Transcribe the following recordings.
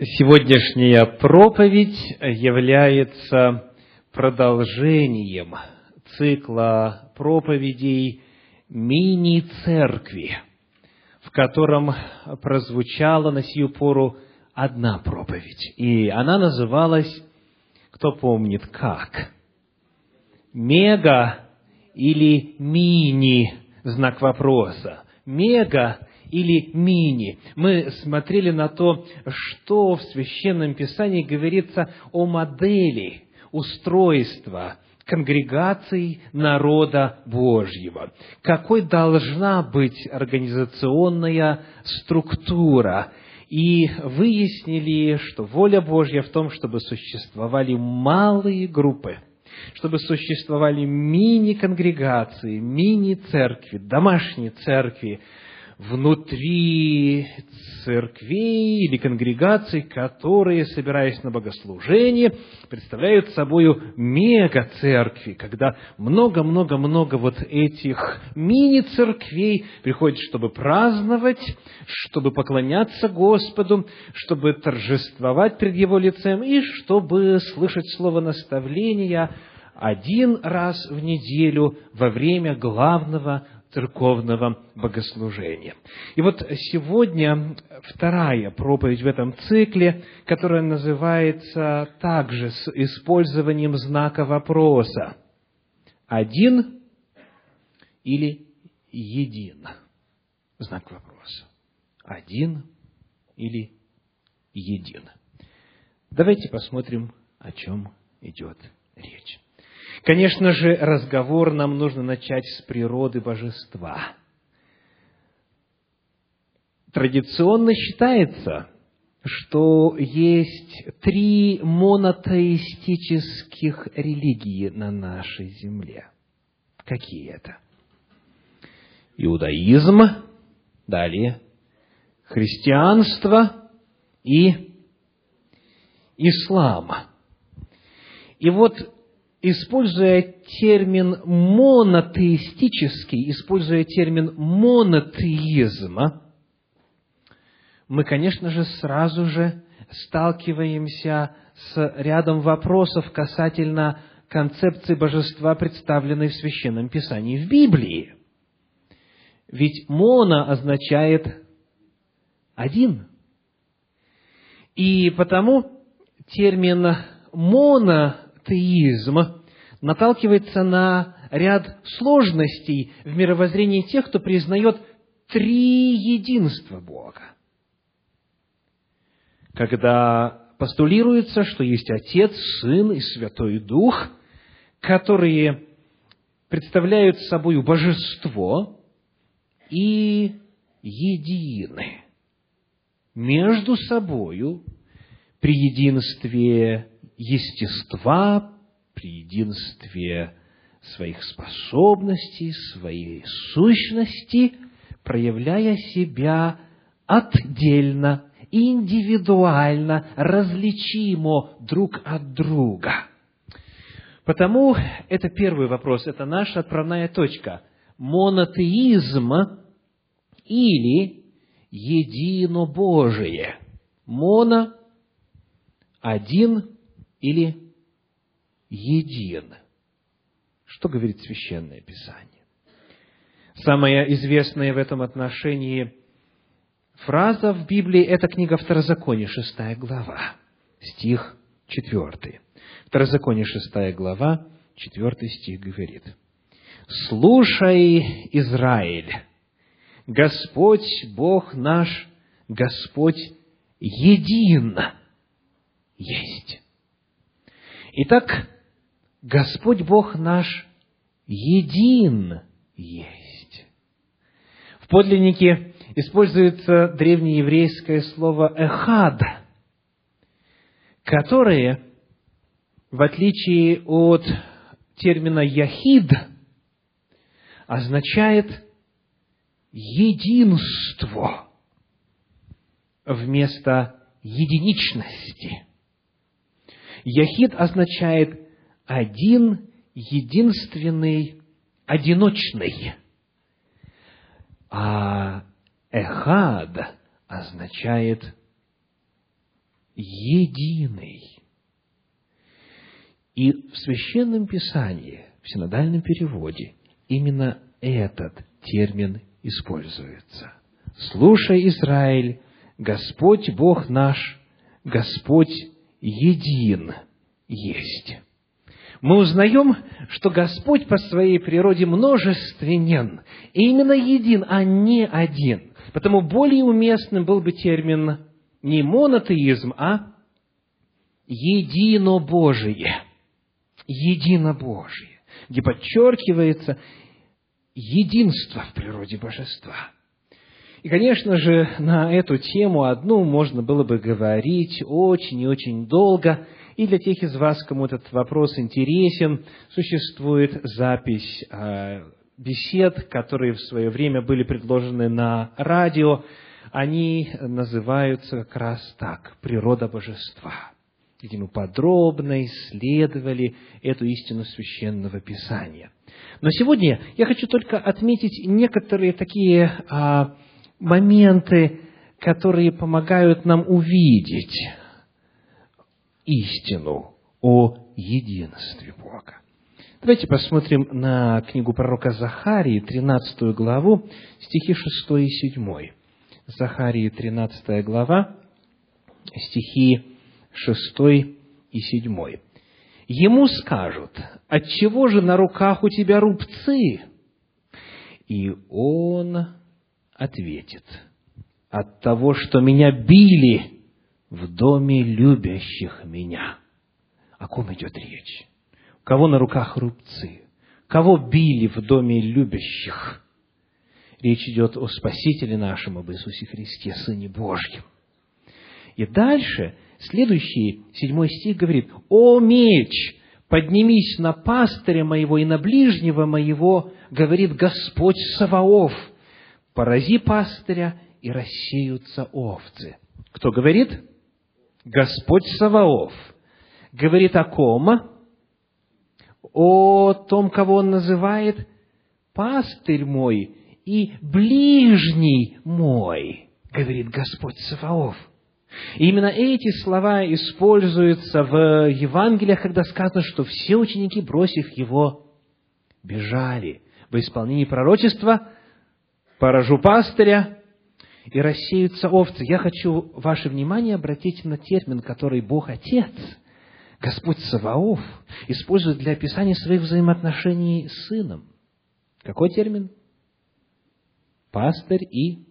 Сегодняшняя проповедь является продолжением цикла проповедей мини-церкви, в котором прозвучала на сию пору одна проповедь. И она называлась, кто помнит, как? Мега или мини, знак вопроса. Мега или мини. Мы смотрели на то, что в Священном Писании говорится о модели устройства конгрегаций народа Божьего. Какой должна быть организационная структура и выяснили, что воля Божья в том, чтобы существовали малые группы, чтобы существовали мини-конгрегации, мини-церкви, домашние церкви, внутри церквей или конгрегаций, которые, собираясь на богослужение, представляют собой мега-церкви, когда много-много-много вот этих мини-церквей приходят, чтобы праздновать, чтобы поклоняться Господу, чтобы торжествовать пред Его лицем и чтобы слышать слово наставления один раз в неделю во время главного церковного богослужения. И вот сегодня вторая проповедь в этом цикле, которая называется также с использованием знака вопроса. Один или един? Знак вопроса. Один или един? Давайте посмотрим, о чем идет речь. Конечно же, разговор нам нужно начать с природы божества. Традиционно считается, что есть три монотеистических религии на нашей земле. Какие это? Иудаизм, далее христианство и ислам. И вот используя термин монотеистический, используя термин монотеизма, мы, конечно же, сразу же сталкиваемся с рядом вопросов касательно концепции божества, представленной в Священном Писании в Библии. Ведь «моно» означает «один». И потому термин «моно» теизм наталкивается на ряд сложностей в мировоззрении тех, кто признает три единства Бога. Когда постулируется, что есть Отец, Сын и Святой Дух, которые представляют собой божество и едины между собою при единстве естества, при единстве своих способностей, своей сущности, проявляя себя отдельно, индивидуально, различимо друг от друга. Потому это первый вопрос, это наша отправная точка. Монотеизм или единобожие. Моно – один, или един. Что говорит Священное Писание? Самая известная в этом отношении фраза в Библии – это книга Второзакония, шестая глава, стих четвертый. Второзаконие, шестая глава, четвертый стих говорит. «Слушай, Израиль, Господь Бог наш, Господь един есть». Итак, Господь Бог наш един есть. В подлиннике используется древнееврейское слово «эхад», которое, в отличие от термина «яхид», означает единство вместо единичности – Яхид означает один, единственный, одиночный. А эхад означает единый. И в Священном Писании, в синодальном переводе, именно этот термин используется. «Слушай, Израиль, Господь Бог наш, Господь един есть». Мы узнаем, что Господь по своей природе множественен, и именно един, а не один. Потому более уместным был бы термин не монотеизм, а единобожие. Единобожие, где подчеркивается единство в природе божества. И, конечно же, на эту тему одну можно было бы говорить очень и очень долго. И для тех из вас, кому этот вопрос интересен, существует запись а, бесед, которые в свое время были предложены на радио, они называются как раз так – «Природа божества», где мы подробно исследовали эту истину Священного Писания. Но сегодня я хочу только отметить некоторые такие а, моменты, которые помогают нам увидеть истину о единстве Бога. Давайте посмотрим на книгу пророка Захарии, 13 главу, стихи 6 и 7. Захарии, 13 глава, стихи 6 и 7. Ему скажут, отчего же на руках у тебя рубцы? И он ответит, от того, что меня били в доме любящих меня. О ком идет речь? кого на руках рубцы, кого били в доме любящих. Речь идет о Спасителе нашем, об Иисусе Христе, Сыне Божьем. И дальше, следующий, седьмой стих говорит, «О меч, поднимись на пастыря моего и на ближнего моего, говорит Господь Саваоф, порази пастыря, и рассеются овцы». Кто говорит? Господь Саваоф. Говорит о ком? о том, кого он называет пастырь мой и ближний мой, говорит Господь Саваоф. И именно эти слова используются в Евангелиях, когда сказано, что все ученики, бросив его, бежали. В исполнении пророчества поражу пастыря и рассеются овцы. Я хочу ваше внимание обратить на термин, который Бог Отец – Господь Саваоф использует для описания своих взаимоотношений с сыном. Какой термин? Пастырь и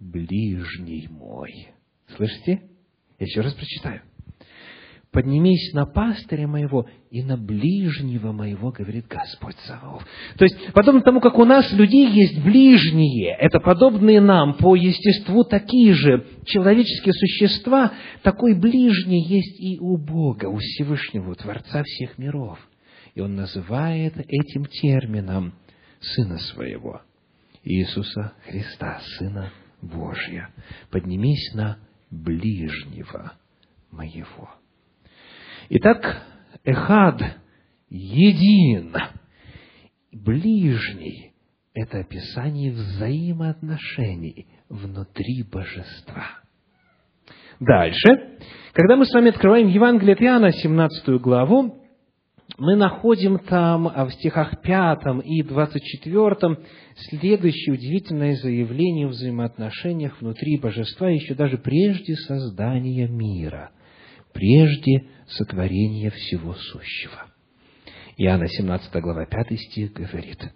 ближний мой. Слышите? Я еще раз прочитаю поднимись на пастыря моего и на ближнего моего, говорит Господь Саваоф. То есть, подобно тому, как у нас людей есть ближние, это подобные нам по естеству такие же человеческие существа, такой ближний есть и у Бога, у Всевышнего, у Творца всех миров. И Он называет этим термином Сына Своего, Иисуса Христа, Сына Божия. Поднимись на ближнего моего. Итак, Эхад един, ближний – это описание взаимоотношений внутри божества. Дальше, когда мы с вами открываем Евангелие от Иоанна, 17 главу, мы находим там а в стихах 5 и 24 следующее удивительное заявление о взаимоотношениях внутри божества еще даже прежде создания мира – прежде сотворения всего сущего. Иоанна 17 глава 5 стих говорит,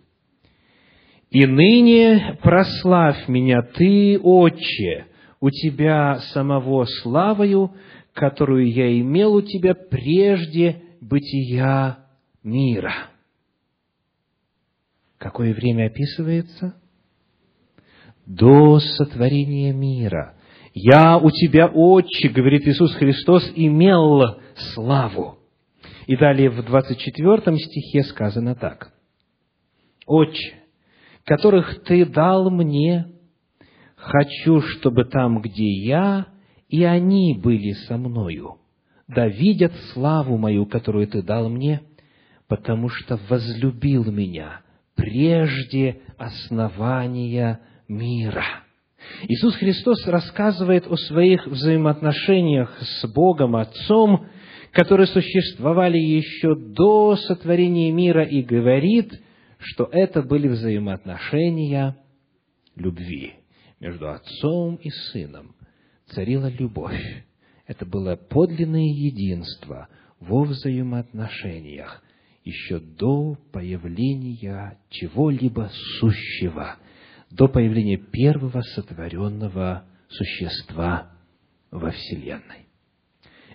«И ныне прославь меня Ты, Отче, у Тебя самого славою, которую я имел у Тебя прежде бытия мира». Какое время описывается? До сотворения мира – «Я у тебя, Отче, — говорит Иисус Христос, — имел славу». И далее в 24 стихе сказано так. «Отче, которых Ты дал мне, хочу, чтобы там, где я, и они были со мною, да видят славу мою, которую Ты дал мне, потому что возлюбил меня прежде основания мира». Иисус Христос рассказывает о своих взаимоотношениях с Богом Отцом, которые существовали еще до сотворения мира, и говорит, что это были взаимоотношения любви между Отцом и Сыном. Царила любовь. Это было подлинное единство во взаимоотношениях еще до появления чего-либо сущего – до появления первого сотворенного существа во Вселенной.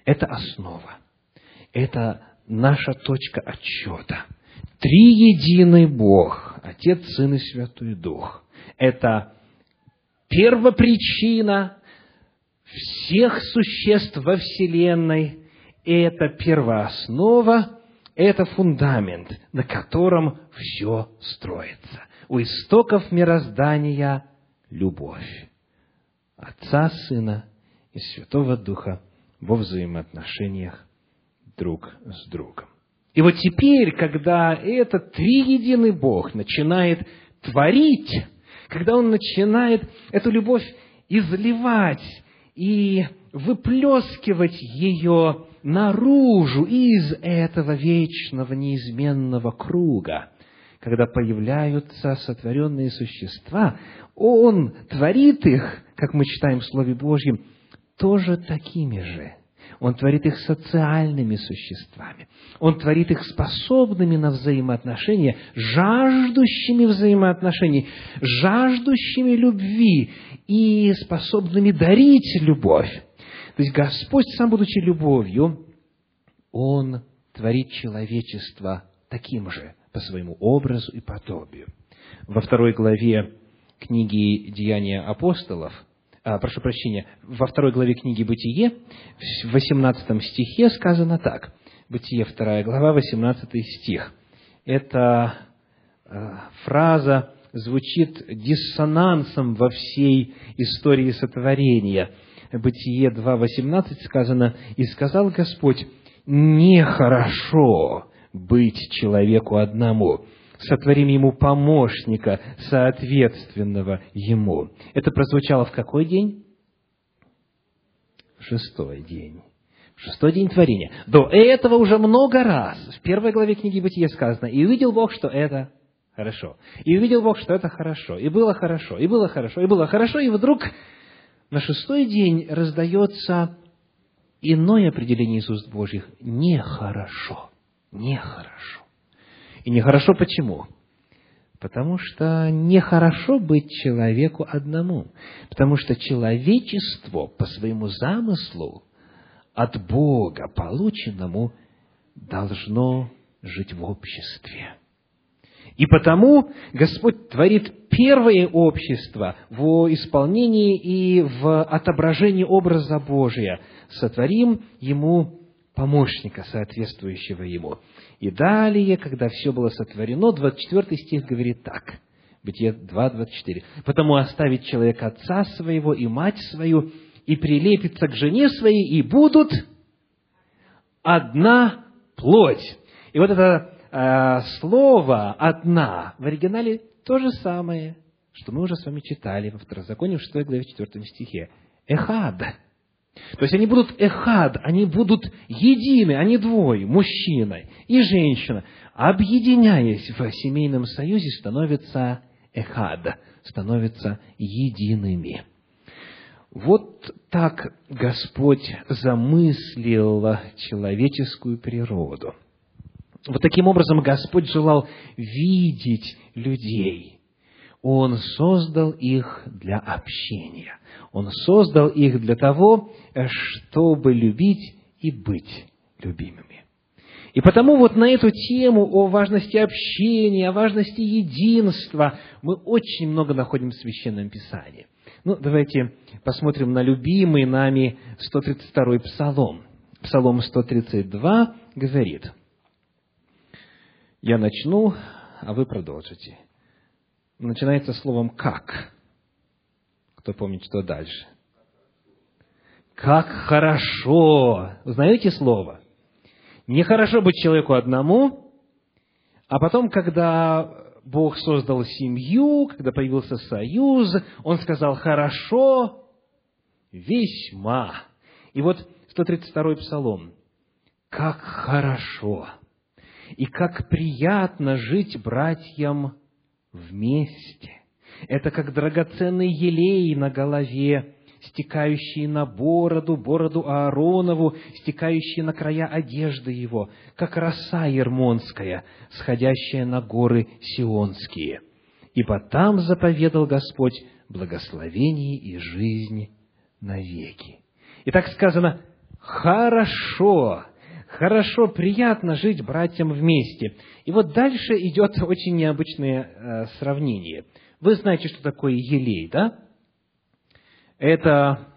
Это основа. Это наша точка отчета. Три единый Бог, Отец, Сын и Святой Дух. Это первопричина всех существ во Вселенной. И это первооснова, это фундамент, на котором все строится у истоков мироздания любовь Отца, Сына и Святого Духа во взаимоотношениях друг с другом. И вот теперь, когда этот триединый Бог начинает творить, когда Он начинает эту любовь изливать и выплескивать ее наружу из этого вечного, неизменного круга, когда появляются сотворенные существа, Он творит их, как мы читаем в Слове Божьем, тоже такими же. Он творит их социальными существами. Он творит их способными на взаимоотношения, жаждущими взаимоотношений, жаждущими любви и способными дарить любовь. То есть Господь, сам будучи любовью, Он творит человечество таким же, по своему образу и подобию. Во второй главе книги «Деяния апостолов», а, прошу прощения, во второй главе книги «Бытие», в 18 стихе сказано так. Бытие, вторая глава, 18 стих. Эта а, фраза звучит диссонансом во всей истории сотворения. Бытие 2.18 сказано, «И сказал Господь, нехорошо быть человеку одному. Сотворим ему помощника, соответственного ему. Это прозвучало в какой день? В шестой день. В шестой день творения. До этого уже много раз в первой главе книги Бытия сказано, и увидел Бог, что это хорошо. И увидел Бог, что это хорошо. И было хорошо, и было хорошо, и было хорошо. И вдруг на шестой день раздается иное определение из уст Божьих – нехорошо нехорошо. И нехорошо почему? Потому что нехорошо быть человеку одному. Потому что человечество по своему замыслу от Бога полученному должно жить в обществе. И потому Господь творит первое общество в исполнении и в отображении образа Божия. Сотворим ему помощника, соответствующего ему. И далее, когда все было сотворено, 24 стих говорит так, Бытие 2.24. «Потому оставит человек отца своего и мать свою, и прилепится к жене своей, и будут одна плоть». И вот это э, слово «одна» в оригинале то же самое, что мы уже с вами читали во Второзаконии в 6 главе 4 стихе. «Эхад» То есть они будут эхад, они будут едины, они двое, мужчина и женщина, объединяясь в семейном союзе, становятся эхад, становятся едиными. Вот так Господь замыслил человеческую природу. Вот таким образом Господь желал видеть людей. Он создал их для общения. Он создал их для того, чтобы любить и быть любимыми. И потому вот на эту тему о важности общения, о важности единства мы очень много находим в Священном Писании. Ну, давайте посмотрим на любимый нами 132-й Псалом. Псалом 132 говорит, «Я начну, а вы продолжите». Начинается словом «как». Кто помнит, что дальше? Как хорошо! Узнаете слово? Нехорошо быть человеку одному, а потом, когда Бог создал семью, когда появился союз, Он сказал «хорошо», «весьма». И вот 132-й псалом. «Как хорошо и как приятно жить братьям вместе». Это как драгоценный елей на голове, стекающие на бороду, бороду Ааронову, стекающие на края одежды его, как роса ермонская, сходящая на горы Сионские. Ибо там заповедал Господь благословение и жизнь навеки. И так сказано, хорошо, хорошо, приятно жить братьям вместе. И вот дальше идет очень необычное э, сравнение. Вы знаете, что такое елей, да? это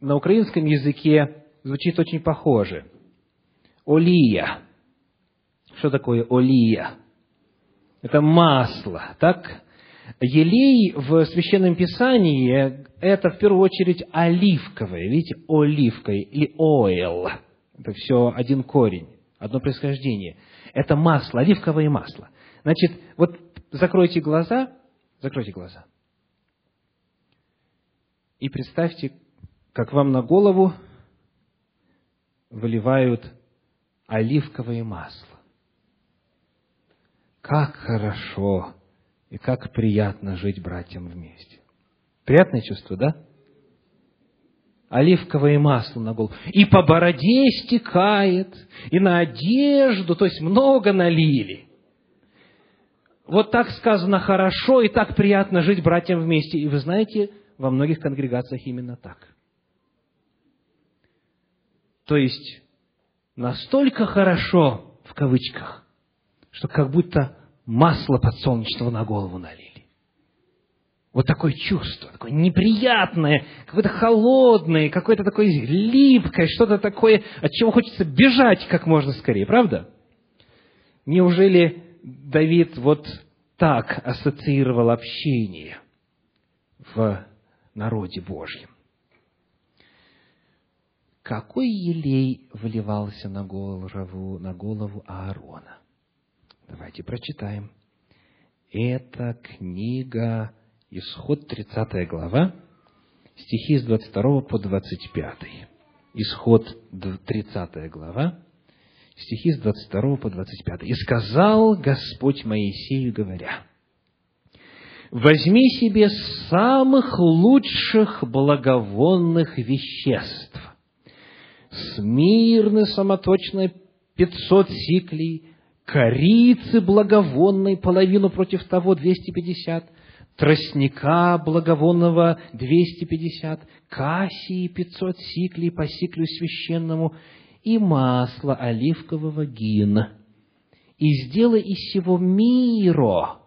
на украинском языке звучит очень похоже. Олия. Что такое олия? Это масло, так? Елей в Священном Писании – это в первую очередь оливковое. Видите, оливка или ойл. Это все один корень, одно происхождение. Это масло, оливковое масло. Значит, вот закройте глаза, закройте глаза – и представьте, как вам на голову выливают оливковое масло. Как хорошо и как приятно жить братьям вместе. Приятное чувство, да? Оливковое масло на голову. И по бороде стекает, и на одежду, то есть много налили. Вот так сказано хорошо и так приятно жить братьям вместе. И вы знаете, во многих конгрегациях именно так. То есть, настолько хорошо, в кавычках, что как будто масло подсолнечного на голову налили. Вот такое чувство, такое неприятное, какое-то холодное, какое-то такое липкое, что-то такое, от чего хочется бежать как можно скорее, правда? Неужели Давид вот так ассоциировал общение в народе Божьем. Какой елей вливался на голову, на голову Аарона? Давайте прочитаем. Это книга Исход 30 глава, стихи с 22 по 25. Исход 30 глава, стихи с 22 по 25. «И сказал Господь Моисею, говоря, возьми себе самых лучших благовонных веществ. Смирны самоточно пятьсот сиклей, корицы благовонной половину против того двести пятьдесят, тростника благовонного двести пятьдесят, кассии пятьсот сиклей по сиклю священному и масло оливкового гина. И сделай из всего миро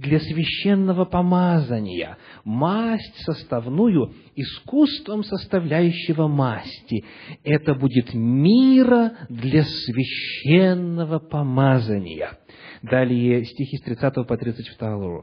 для священного помазания, масть составную искусством составляющего масти. Это будет мира для священного помазания. Далее стихи с 30 по 32.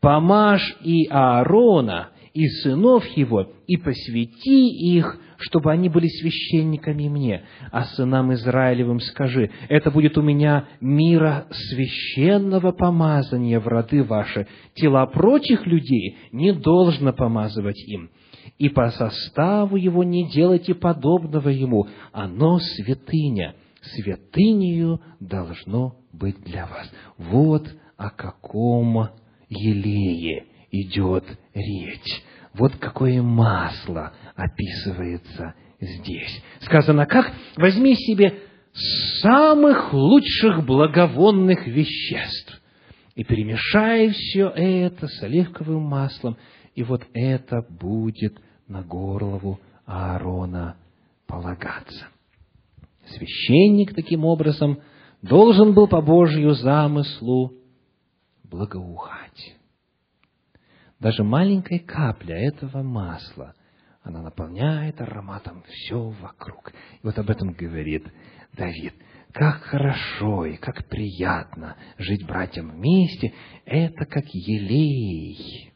«Помажь и Аарона, и сынов его, и посвяти их, чтобы они были священниками мне. А сынам Израилевым скажи, это будет у меня мира священного помазания в роды ваши. Тела прочих людей не должно помазывать им. И по составу его не делайте подобного ему. Оно святыня. Святынею должно быть для вас. Вот о каком елее идет речь. Вот какое масло описывается здесь. Сказано как? Возьми себе самых лучших благовонных веществ и перемешай все это с оливковым маслом, и вот это будет на голову Аарона полагаться. Священник таким образом должен был по Божью замыслу благоухать. Даже маленькая капля этого масла, она наполняет ароматом все вокруг. И вот об этом говорит Давид. Как хорошо и как приятно жить братьям вместе. Это как елей.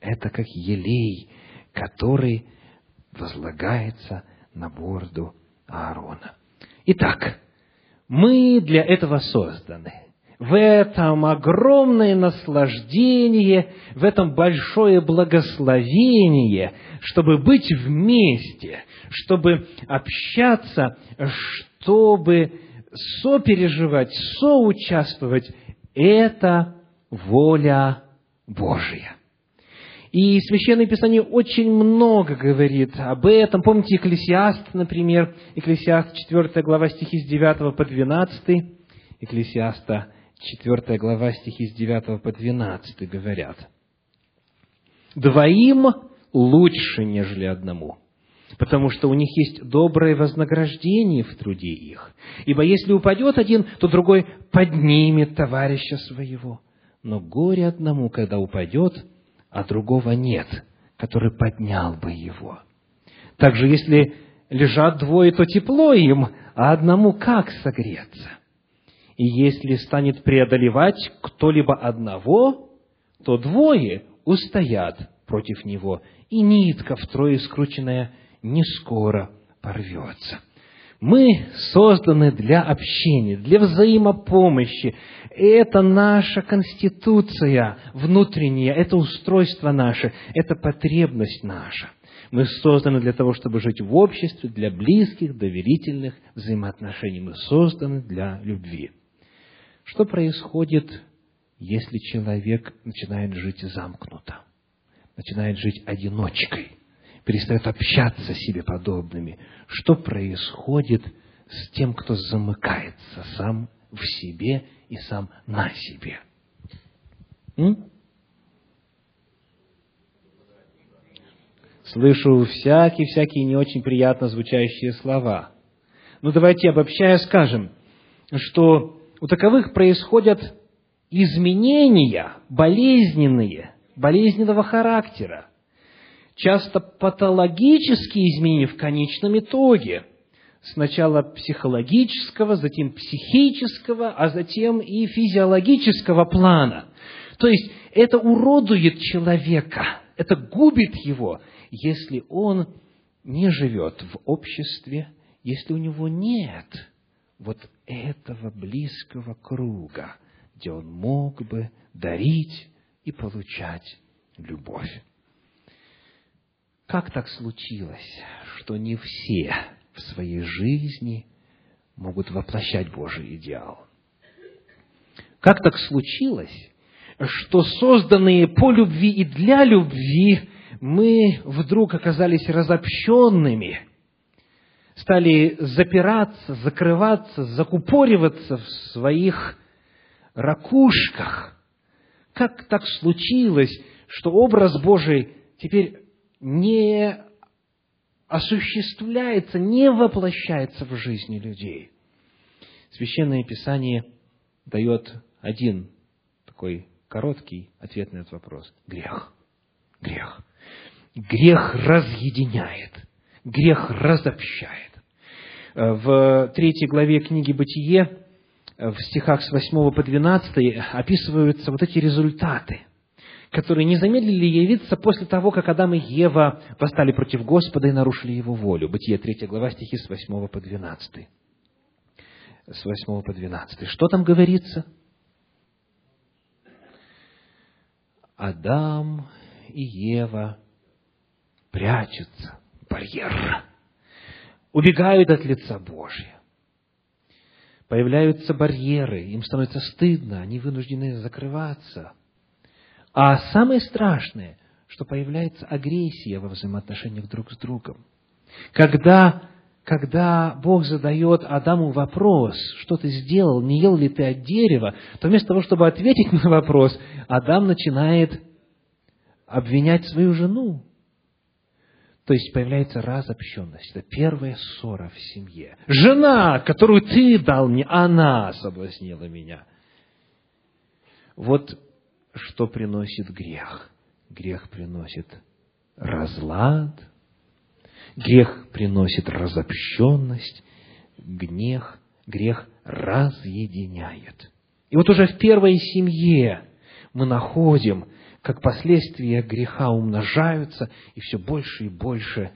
Это как елей, который возлагается на борду Аарона. Итак, мы для этого созданы – в этом огромное наслаждение, в этом большое благословение, чтобы быть вместе, чтобы общаться, чтобы сопереживать, соучаствовать, это воля Божия. И Священное Писание очень много говорит об этом. Помните Экклесиаст, например, Экклесиаст 4 глава стихи с 9 по 12, Экклесиаста 4 глава стихи с 9 по 12 говорят. «Двоим лучше, нежели одному, потому что у них есть доброе вознаграждение в труде их. Ибо если упадет один, то другой поднимет товарища своего. Но горе одному, когда упадет, а другого нет, который поднял бы его. Также, если лежат двое, то тепло им, а одному как согреться? И если станет преодолевать кто-либо одного, то двое устоят против него, и нитка втрое скрученная не скоро порвется. Мы созданы для общения, для взаимопомощи. Это наша конституция внутренняя, это устройство наше, это потребность наша. Мы созданы для того, чтобы жить в обществе, для близких, доверительных взаимоотношений. Мы созданы для любви. Что происходит, если человек начинает жить замкнуто, начинает жить одиночкой, перестает общаться с себе подобными? Что происходит с тем, кто замыкается сам в себе и сам на себе? М? Слышу всякие-всякие не очень приятно звучащие слова. Ну, давайте обобщая скажем, что у таковых происходят изменения болезненные, болезненного характера, часто патологические изменения в конечном итоге, сначала психологического, затем психического, а затем и физиологического плана. То есть это уродует человека, это губит его, если он не живет в обществе, если у него нет вот этого близкого круга, где он мог бы дарить и получать любовь. Как так случилось, что не все в своей жизни могут воплощать Божий идеал? Как так случилось, что созданные по любви и для любви мы вдруг оказались разобщенными – стали запираться, закрываться, закупориваться в своих ракушках. Как так случилось, что образ Божий теперь не осуществляется, не воплощается в жизни людей? Священное Писание дает один такой короткий ответ на этот вопрос. Грех. Грех. Грех разъединяет. Грех разобщает. Э, в третьей главе книги «Бытие» э, в стихах с 8 по 12 описываются вот эти результаты, которые не замедлили явиться после того, как Адам и Ева восстали против Господа и нарушили Его волю. Бытие 3 глава, стихи с 8 по 12. С 8 по 12. Что там говорится? Адам и Ева прячутся. Барьер убегают от лица Божьего. Появляются барьеры, им становится стыдно, они вынуждены закрываться. А самое страшное, что появляется агрессия во взаимоотношениях друг с другом. Когда, когда Бог задает Адаму вопрос, что ты сделал, не ел ли ты от дерева, то вместо того, чтобы ответить на вопрос, Адам начинает обвинять свою жену. То есть появляется разобщенность. Это первая ссора в семье. Жена, которую ты дал мне, она соблазнила меня. Вот что приносит грех. Грех приносит разлад, грех приносит разобщенность, гнев, грех разъединяет. И вот уже в первой семье мы находим как последствия греха умножаются, и все больше и больше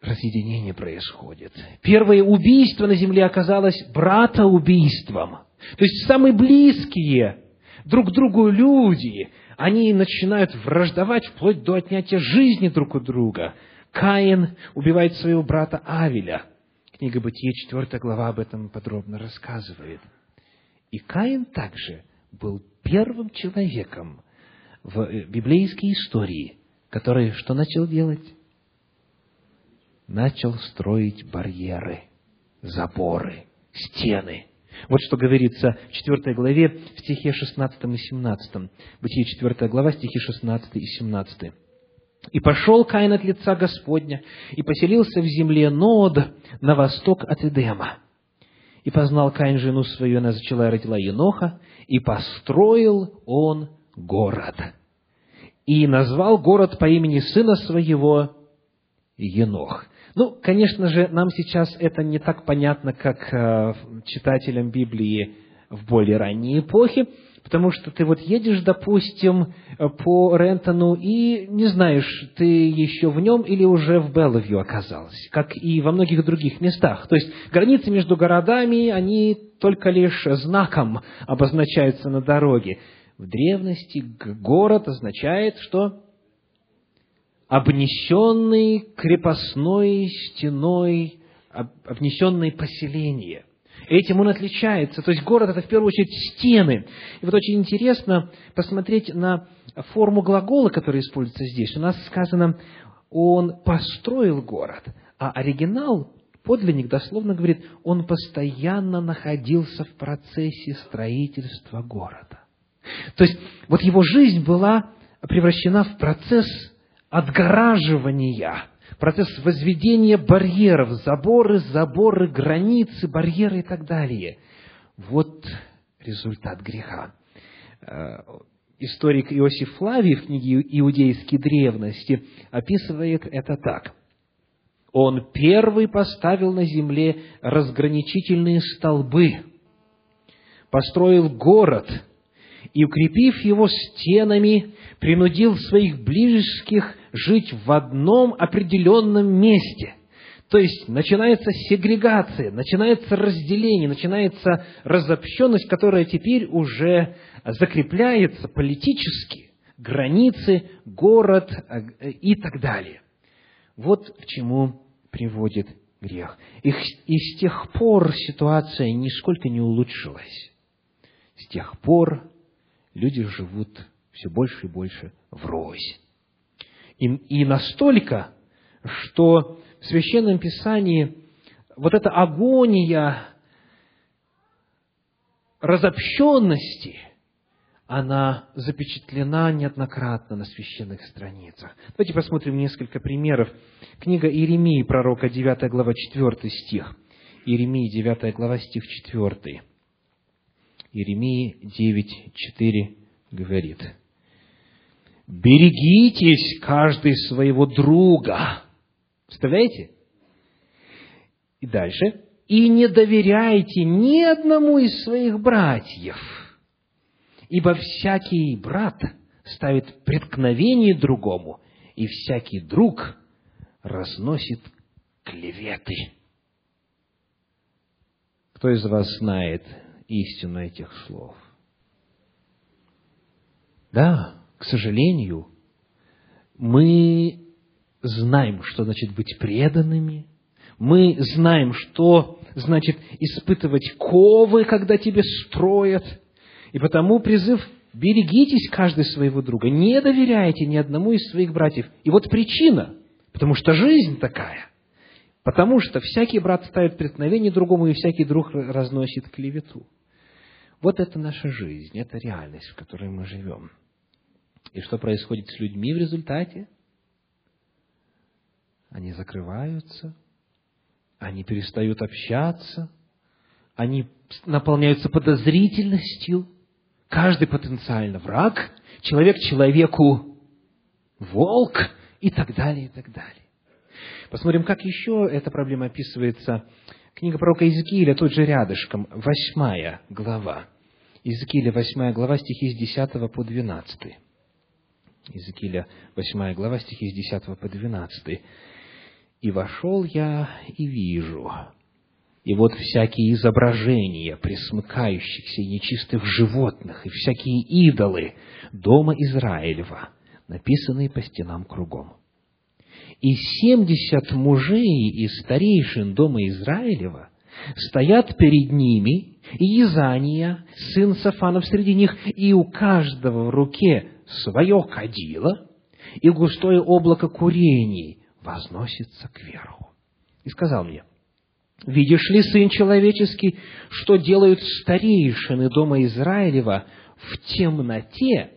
разъединение происходит. Первое убийство на земле оказалось братоубийством. То есть самые близкие друг другу люди, они начинают враждовать вплоть до отнятия жизни друг у друга. Каин убивает своего брата Авеля. Книга Бытие, 4 глава об этом подробно рассказывает. И Каин также был первым человеком в э, библейской истории, который что начал делать? Начал строить барьеры, заборы, стены – вот что говорится в 4 главе, в стихе 16 и 17. Бытие 4 глава, стихи 16 и 17. «И пошел Каин от лица Господня, и поселился в земле Нод на восток от Эдема. И познал Каин жену свою, она зачала и родила Еноха, и построил он город. И назвал город по имени сына своего Енох. Ну, конечно же, нам сейчас это не так понятно, как э, читателям Библии в более ранней эпохе, потому что ты вот едешь, допустим, по Рентону и не знаешь, ты еще в нем или уже в Белловью оказался, как и во многих других местах. То есть границы между городами, они только лишь знаком обозначаются на дороге. В древности город означает, что обнесенный крепостной стеной, обнесенное поселение. Этим он отличается. То есть город – это в первую очередь стены. И вот очень интересно посмотреть на форму глагола, который используется здесь. У нас сказано «он построил город», а оригинал, подлинник дословно говорит «он постоянно находился в процессе строительства города». То есть вот его жизнь была превращена в процесс отгораживания, процесс возведения барьеров, заборы, заборы, границы, барьеры и так далее. Вот результат греха. Э, историк Иосиф Флавий в книге «Иудейские древности» описывает это так. Он первый поставил на земле разграничительные столбы, построил город и, укрепив его стенами, принудил своих близких жить в одном определенном месте. То есть начинается сегрегация, начинается разделение, начинается разобщенность, которая теперь уже закрепляется политически, границы, город э, и так далее. Вот к чему приводит грех. И, и с тех пор ситуация нисколько не улучшилась. С тех пор люди живут все больше и больше врозь. И, и настолько, что в Священном Писании вот эта агония разобщенности, она запечатлена неоднократно на священных страницах. Давайте посмотрим несколько примеров. Книга Иеремии, пророка, 9 глава, 4 стих. Иеремии, 9 глава, стих 4. Иеремии 9, 4 говорит – берегитесь каждый своего друга. Представляете? И дальше. И не доверяйте ни одному из своих братьев, ибо всякий брат ставит преткновение другому, и всякий друг разносит клеветы. Кто из вас знает истину этих слов? Да, к сожалению, мы знаем, что значит быть преданными, мы знаем, что значит испытывать ковы, когда тебе строят, и потому призыв берегитесь каждый своего друга, не доверяйте ни одному из своих братьев. И вот причина, потому что жизнь такая, потому что всякий брат ставит преткновение другому, и всякий друг разносит клевету. Вот это наша жизнь, это реальность, в которой мы живем. И что происходит с людьми в результате? Они закрываются, они перестают общаться, они наполняются подозрительностью, каждый потенциально враг, человек человеку волк и так далее, и так далее. Посмотрим, как еще эта проблема описывается. Книга пророка Иезекииля, тут же рядышком, восьмая глава. Иезекииля, восьмая глава, стихи с 10 по 12. Иезекииля, 8 глава, стихи с 10 по 12. «И вошел я и вижу, И вот всякие изображения присмыкающихся и нечистых животных, и всякие идолы дома Израилева, написанные по стенам кругом. И семьдесят мужей из старейшин дома Израилева стоят перед ними, и Езания, сын Сафанов среди них, и у каждого в руке свое кадило, и густое облако курений возносится кверху. И сказал мне, «Видишь ли, сын человеческий, что делают старейшины дома Израилева в темноте,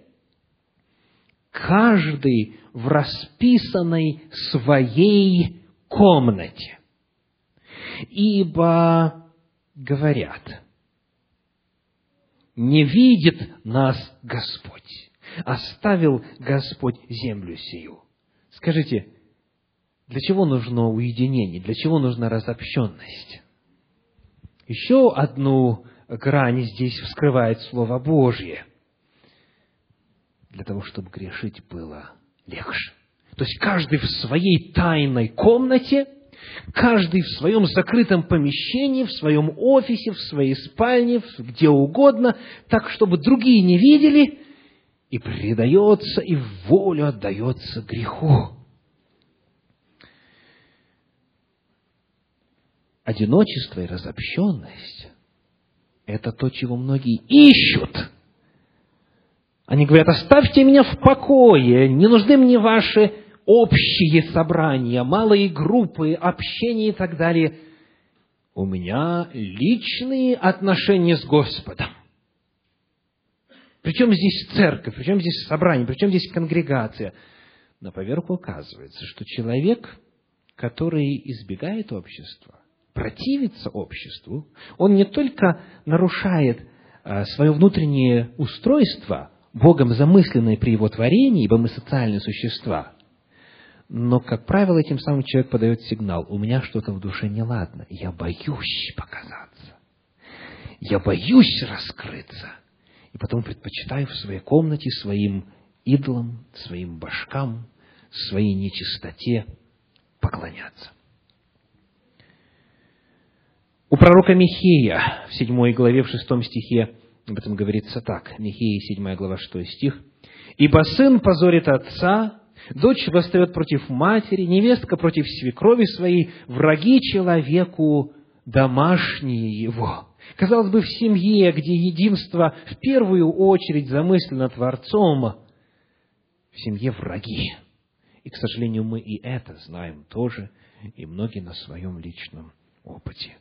каждый в расписанной своей комнате? Ибо говорят, не видит нас Господь, оставил Господь землю сию. Скажите, для чего нужно уединение? Для чего нужна разобщенность? Еще одну грань здесь вскрывает Слово Божье. Для того, чтобы грешить было легче. То есть каждый в своей тайной комнате, каждый в своем закрытом помещении, в своем офисе, в своей спальне, где угодно, так, чтобы другие не видели, и предается, и волю отдается греху. одиночество и разобщенность – это то, чего многие ищут. Они говорят, оставьте меня в покое, не нужны мне ваши общие собрания, малые группы, общение и так далее. У меня личные отношения с Господом. Причем здесь церковь, причем здесь собрание, причем здесь конгрегация. На поверку оказывается, что человек, который избегает общества, противится обществу, он не только нарушает а, свое внутреннее устройство, Богом замысленное при его творении, ибо мы социальные существа, но, как правило, этим самым человек подает сигнал, у меня что-то в душе неладно, я боюсь показаться, я боюсь раскрыться, и потом предпочитаю в своей комнате своим идолам, своим башкам, своей нечистоте поклоняться. У пророка Михея в седьмой главе, в шестом стихе об этом говорится так. Михея, седьмая глава, шестой стих. «Ибо сын позорит отца, дочь восстает против матери, невестка против свекрови своей, враги человеку домашние его». Казалось бы, в семье, где единство в первую очередь замыслено Творцом, в семье враги. И, к сожалению, мы и это знаем тоже, и многие на своем личном опыте.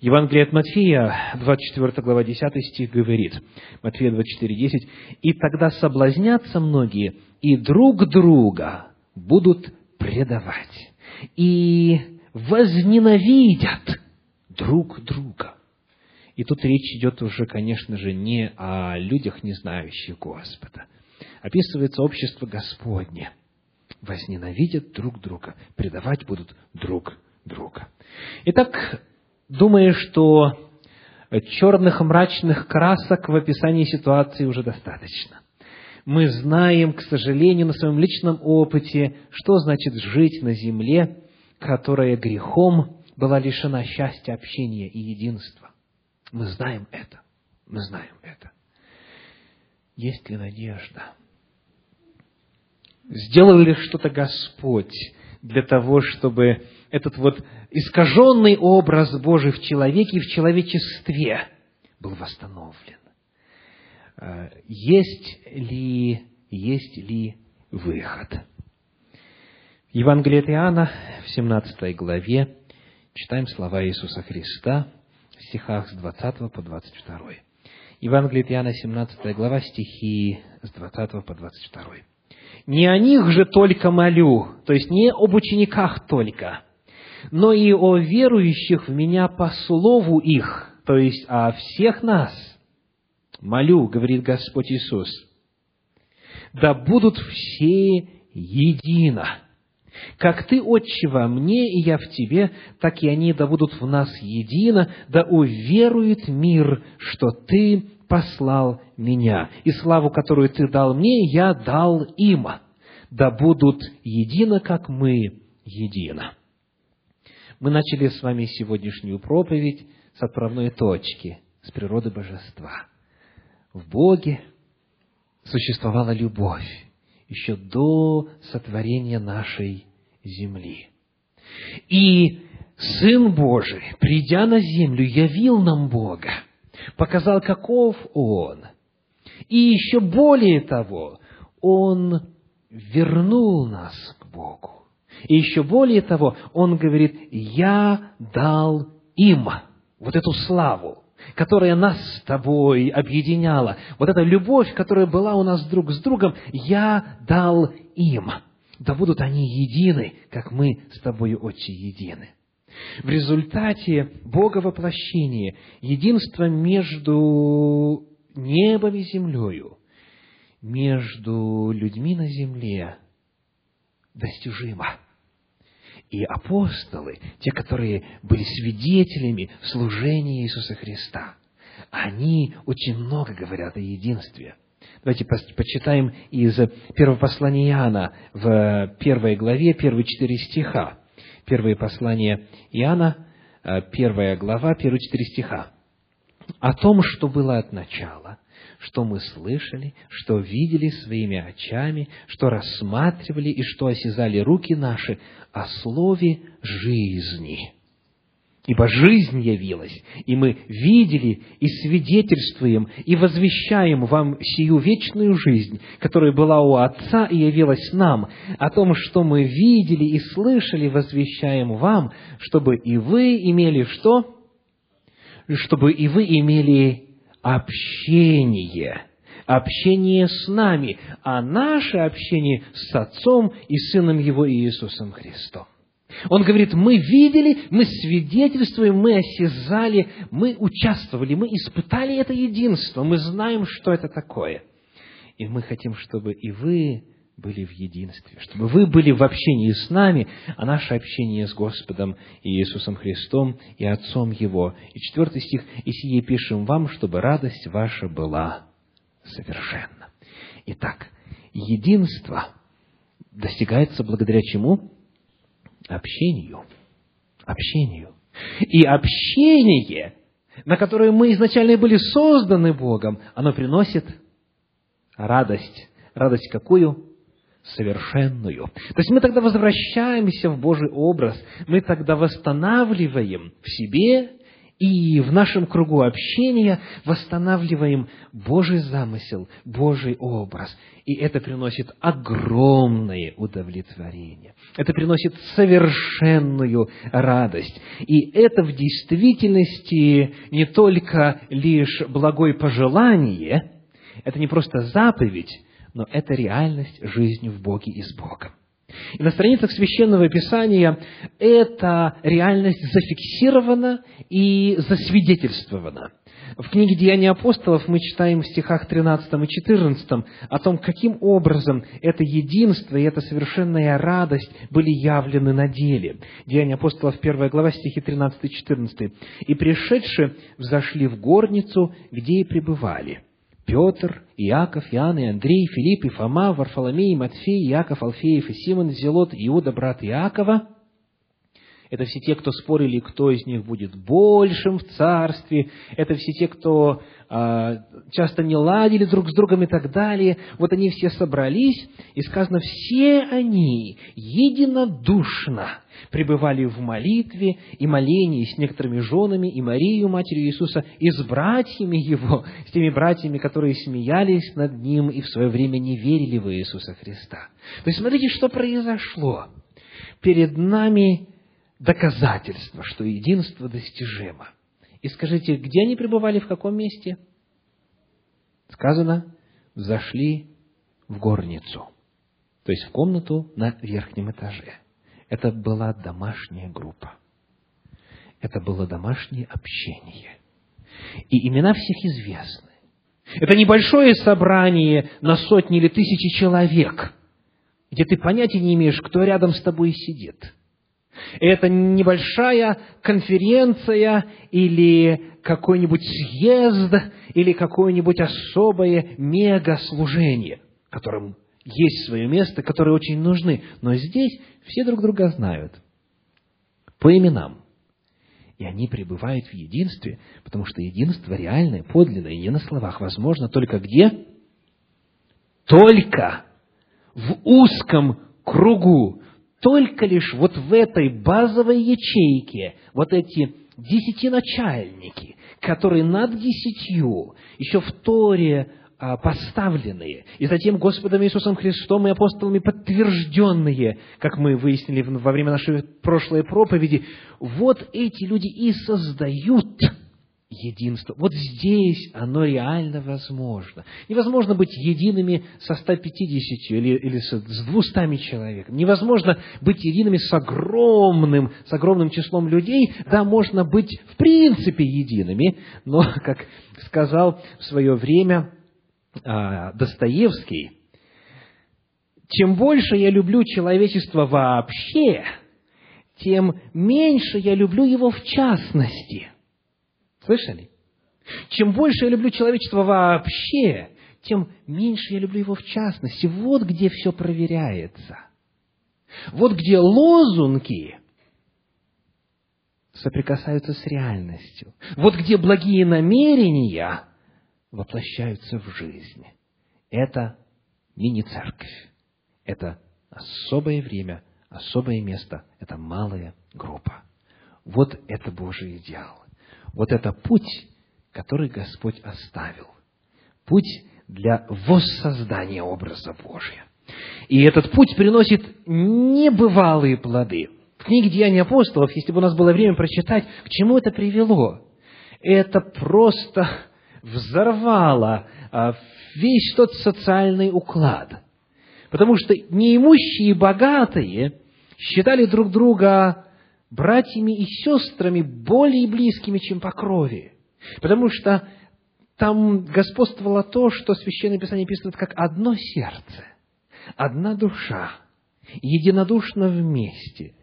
Евангелие от Матфея, 24 глава, 10 стих говорит, Матфея 24, 10, «И тогда соблазнятся многие, и друг друга будут предавать, и возненавидят друг друга». И тут речь идет уже, конечно же, не о людях, не знающих Господа. Описывается общество Господне. Возненавидят друг друга, предавать будут друг друга. Итак, думаю, что черных мрачных красок в описании ситуации уже достаточно. Мы знаем, к сожалению, на своем личном опыте, что значит жить на земле, которая грехом была лишена счастья, общения и единства. Мы знаем это. Мы знаем это. Есть ли надежда? Сделал ли что-то Господь для того, чтобы этот вот искаженный образ Божий в человеке и в человечестве был восстановлен. Э, есть ли, есть ли выход? В Евангелии от Иоанна, в 17 главе, читаем слова Иисуса Христа в стихах с 20 по 22. Евангелие от Иоанна, 17 глава, стихи с 20 по 22. «Не о них же только молю», то есть не об учениках только – но и о верующих в Меня по слову их, то есть о всех нас. Молю, говорит Господь Иисус, да будут все едино. Как Ты, Отче, во мне, и я в Тебе, так и они да будут в нас едино, да уверует мир, что Ты послал Меня, и славу, которую Ты дал мне, я дал им, да будут едино, как мы едино. Мы начали с вами сегодняшнюю проповедь с отправной точки, с природы божества. В Боге существовала любовь еще до сотворения нашей земли. И Сын Божий, придя на землю, явил нам Бога, показал, каков Он. И еще более того, Он вернул нас к Богу. И еще более того, Он говорит, «Я дал им» вот эту славу, которая нас с тобой объединяла, вот эта любовь, которая была у нас друг с другом, я дал им. Да будут они едины, как мы с тобою отче едины. В результате Бога воплощения, единство между небом и землею, между людьми на земле достижимо. И апостолы, те, которые были свидетелями служения Иисуса Христа, они очень много говорят о единстве. Давайте почитаем из первого послания Иоанна в первой главе, первые четыре стиха. Первое послание Иоанна, э, первая глава, первые четыре стиха. О том, что было от начала, что мы слышали, что видели своими очами, что рассматривали и что осязали руки наши о слове жизни. Ибо жизнь явилась, и мы видели и свидетельствуем и возвещаем вам сию вечную жизнь, которая была у Отца и явилась нам, о том, что мы видели и слышали, возвещаем вам, чтобы и вы имели что? Чтобы и вы имели общение, общение с нами, а наше общение с Отцом и Сыном Его Иисусом Христом. Он говорит, мы видели, мы свидетельствуем, мы осязали, мы участвовали, мы испытали это единство, мы знаем, что это такое. И мы хотим, чтобы и вы были в единстве, чтобы вы были в общении с нами, а наше общение с Господом Иисусом Христом и Отцом Его. И четвертый стих, «И сие пишем вам, чтобы радость ваша была совершенна». Итак, единство достигается благодаря чему? Общению. Общению. И общение, на которое мы изначально были созданы Богом, оно приносит радость. Радость какую? Совершенную. То есть мы тогда возвращаемся в Божий образ, мы тогда восстанавливаем в себе и в нашем кругу общения восстанавливаем Божий замысел, Божий образ. И это приносит огромное удовлетворение. Это приносит совершенную радость. И это в действительности не только лишь благое пожелание, это не просто заповедь, но это реальность жизни в Боге и с Богом. И на страницах Священного Писания эта реальность зафиксирована и засвидетельствована. В книге «Деяния апостолов» мы читаем в стихах 13 и 14 о том, каким образом это единство и эта совершенная радость были явлены на деле. «Деяния апостолов», 1 глава, стихи 13 и 14. «И пришедшие взошли в горницу, где и пребывали» Петр, Иаков, Иоанн и Андрей, Филипп и Фома, Варфоломей, Матфей, Иаков, Алфеев и Симон, Зелот, Иуда, брат Иакова. Это все те, кто спорили, кто из них будет большим в царстве. Это все те, кто э, часто не ладили друг с другом и так далее. Вот они все собрались, и сказано, все они единодушно пребывали в молитве и молении с некоторыми женами и Марией, матерью Иисуса, и с братьями Его, с теми братьями, которые смеялись над Ним и в свое время не верили в Иисуса Христа. То есть, смотрите, что произошло. Перед нами доказательство, что единство достижимо. И скажите, где они пребывали, в каком месте? Сказано, зашли в горницу, то есть в комнату на верхнем этаже. Это была домашняя группа. Это было домашнее общение. И имена всех известны. Это небольшое собрание на сотни или тысячи человек, где ты понятия не имеешь, кто рядом с тобой сидит. Это небольшая конференция или какой-нибудь съезд или какое-нибудь особое мегаслужение, которым есть свое место, которые очень нужны. Но здесь все друг друга знают. по именам. И они пребывают в единстве, потому что единство реальное, подлинное, не на словах, возможно только где? Только в узком кругу, только лишь вот в этой базовой ячейке, вот эти десятиначальники, которые над десятью, еще в Торе а, поставленные, и затем Господом Иисусом Христом и апостолами подтвержденные, как мы выяснили во время нашей прошлой проповеди, вот эти люди и создают единство. Вот здесь оно реально возможно. Невозможно быть едиными со 150 или, или с 200 человеками. Невозможно быть едиными с огромным, с огромным числом людей. Да, можно быть в принципе едиными, но, как сказал в свое время а, Достоевский, чем больше я люблю человечество вообще, тем меньше я люблю его в частности. Слышали? Чем больше я люблю человечество вообще, тем меньше я люблю его в частности. Вот где все проверяется. Вот где лозунги соприкасаются с реальностью. Вот где благие намерения воплощаются в жизнь. Это мини-церковь. Это особое время, особое место. Это малая группа. Вот это Божий идеал. Вот это путь, который Господь оставил. Путь для воссоздания образа Божия. И этот путь приносит небывалые плоды. В книге «Деяния апостолов», если бы у нас было время прочитать, к чему это привело, это просто взорвало а, весь тот социальный уклад. Потому что неимущие и богатые считали друг друга братьями и сестрами более близкими, чем по крови. Потому что там господствовало то, что Священное Писание описывает как одно сердце, одна душа, единодушно вместе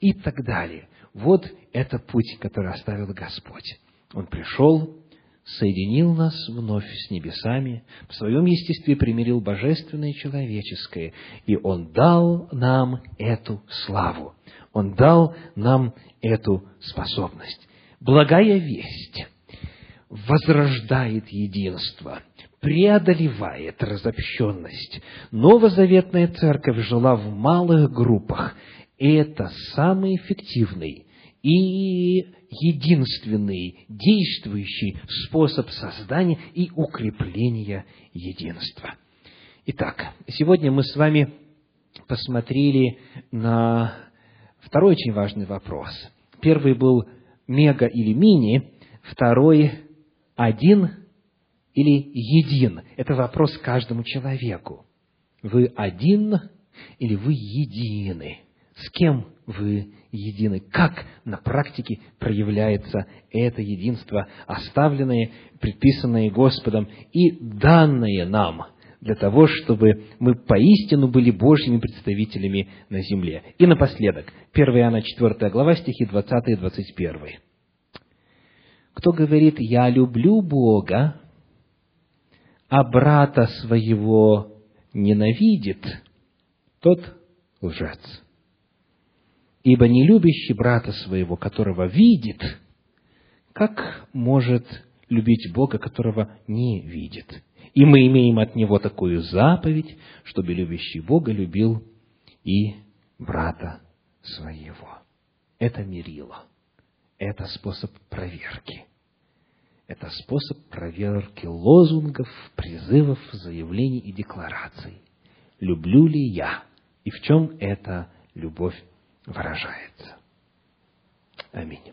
и так далее. Вот это путь, который оставил Господь. Он пришел, соединил нас вновь с небесами, в своем естестве примирил божественное и человеческое, и Он дал нам эту славу. Он дал нам эту способность. Благая весть возрождает единство, преодолевает разобщенность. Новозаветная церковь жила в малых группах. И это самый эффективный и единственный действующий способ создания и укрепления единства. Итак, сегодня мы с вами посмотрели на второй очень важный вопрос. Первый был мега или мини, второй один или един. Это вопрос каждому человеку. Вы один или вы едины? С кем вы едины. Как на практике проявляется это единство, оставленное, предписанное Господом и данное нам для того, чтобы мы поистину были Божьими представителями на земле. И напоследок, 1 Иоанна 4 глава, стихи 20 и 21. Кто говорит «Я люблю Бога», а брата своего ненавидит, тот лжец. Ибо не любящий брата своего, которого видит, как может любить Бога, которого не видит? И мы имеем от Него такую заповедь, чтобы любящий Бога любил и брата своего. Это мерило. Это способ проверки. Это способ проверки лозунгов, призывов, заявлений и деклараций. Люблю ли я? И в чем эта любовь выражается. Аминь.